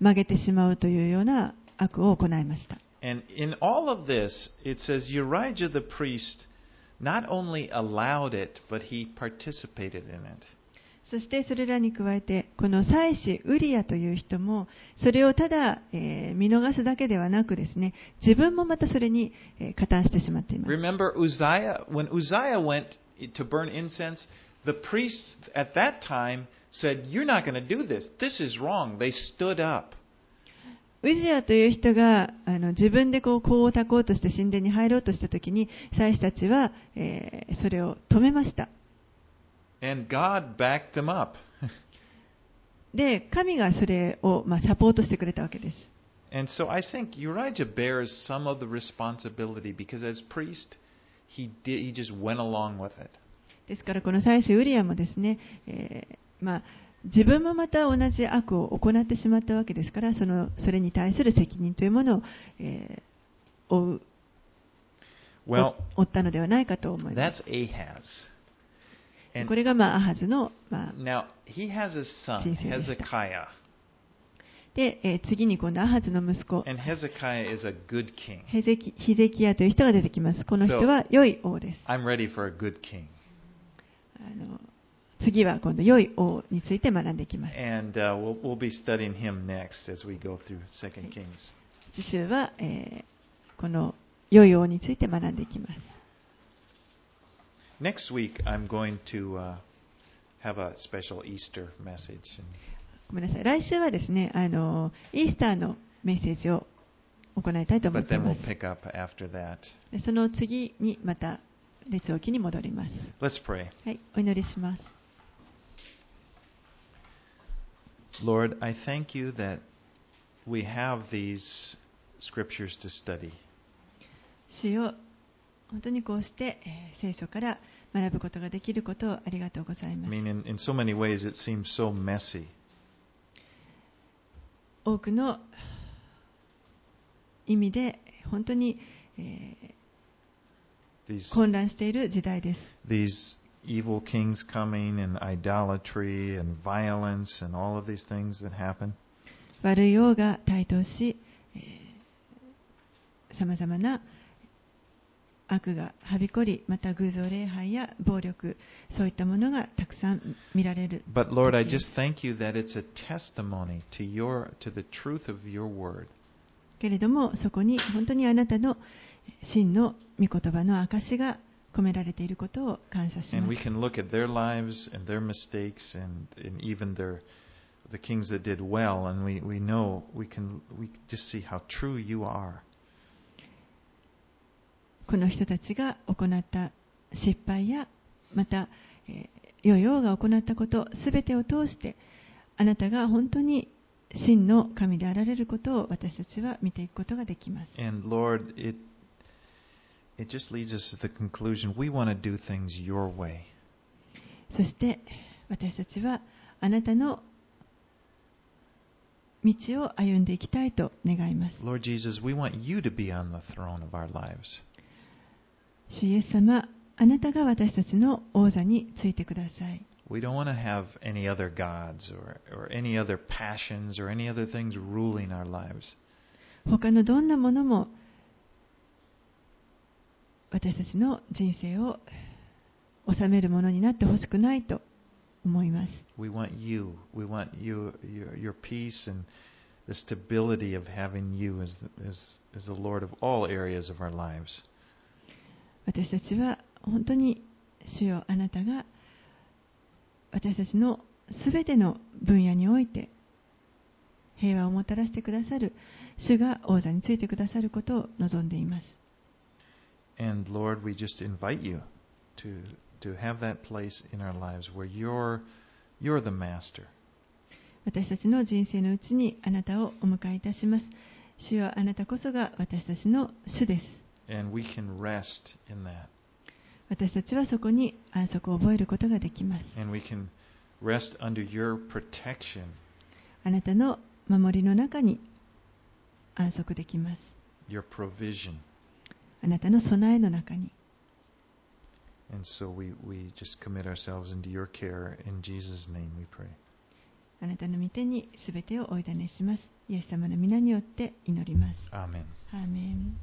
う曲げてしまうというような悪を行いました。And in all of this, it says Uriah the priest not only allowed it, but he participated in it. そしてそれらに加えて、この祭司ウリアという人も、それをただ、えー見逃すだけではなくですね、自分もまたそれに、えー加担してしまっています。Remember Uzziah? When Uzziah went to burn incense, the priests at that time said, You're not going to do this. This is wrong. They stood up. ウジアという人があの自分でこう香を焚こうとして神殿に入ろうとしたときに、祭司たちは、えーそれを止めました。で、神がそれをまあサポートしてくれたわけです。ですから、この最初、ウリアもですね、まあ、自分もまた同じ悪を行ってしまったわけですから、そ,のそれに対する責任というものを、お、うおったのではないかと思います。これがまあアハズの人生でしたで、え、次に今度アハズの息子ヘゼキ、ヒという人が出てきます。この人は良い王です。あの次は今度良い王について学んでいきます。And, uh, we'll, we'll be 次週は、え、この良い王について学んでいきます。Next week, I'm going to uh, have a special Easter message. ごめんなさい。来週はですね、あのイースターのメッセージを行いたいと思っ but てい then ま we'll す。pick up after that. でその次にまた列置きに戻ります。Let's pray. はい、お祈りします。Lord, I thank you that we have these scriptures to study. 主よ本当にこうして、えー聖書から学ぶことができることをありがとうござい I ます。mean, in, in so many ways, it seems so messy. 多くの意味で本当に、え These ー混乱している時代です。these evil kings coming and idolatry and violence and all of these things that happen. 悪い王が台頭し、さまざまな悪がはびこり、また偶像礼拝や暴力、そういったものがたくさん見られる。But Lord, I just thank you that it's a testimony to your to the truth of your word. けれども、そこに本当にあなたの真の御言葉の証が込められていることを感謝し And ま we す。can look at their lives and their mistakes and, and even their the kings that did well and we, we know we can we just see how true you are. この人たちが行った失敗や、また、えー良い王が行ったこと、すべてを通して、あなたが本当に真の神であられることを私たちは見ていくことができます。And Lord, it it just leads us to the conclusion we want to do things your way. そして私たちはあなたの道を歩んでいきたいと願います。Lord Jesus, we want you to be on the throne of our lives. 主イエス様、あなたが私たちの王座についてください。 We don't want to have any other gods or, or any other passions or any other things ruling our lives. 他のどんなものも私たちの人生を治めるものになってほしくないと思います。 We want you. We want you, your, your peace and the stability of having you as the, as, as the Lord of all areas of our lives. 私たちは本当に主よあなたが私たちのすべての分野において平和をもたらしてくださる主が王座についてくださることを望んでいます。And Lord, we just invite you to, to have that place in our lives where you're, you're the master. 私たちの人生のうちにあなたをお迎えいたします。主よあなたこそが私たちの主です。And we can rest in that. 私たちはそこに安息を覚えることができます。And we can rest under your protection, あなたの守りの中に安息できます。your provision. あなたの備えの中に。And so we, we just commit ourselves into your care. In Jesus' name we pray. あなたの御手にすべてをお委ねします。イエス様の皆によって祈ります。Amen. アーメン